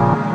Bye.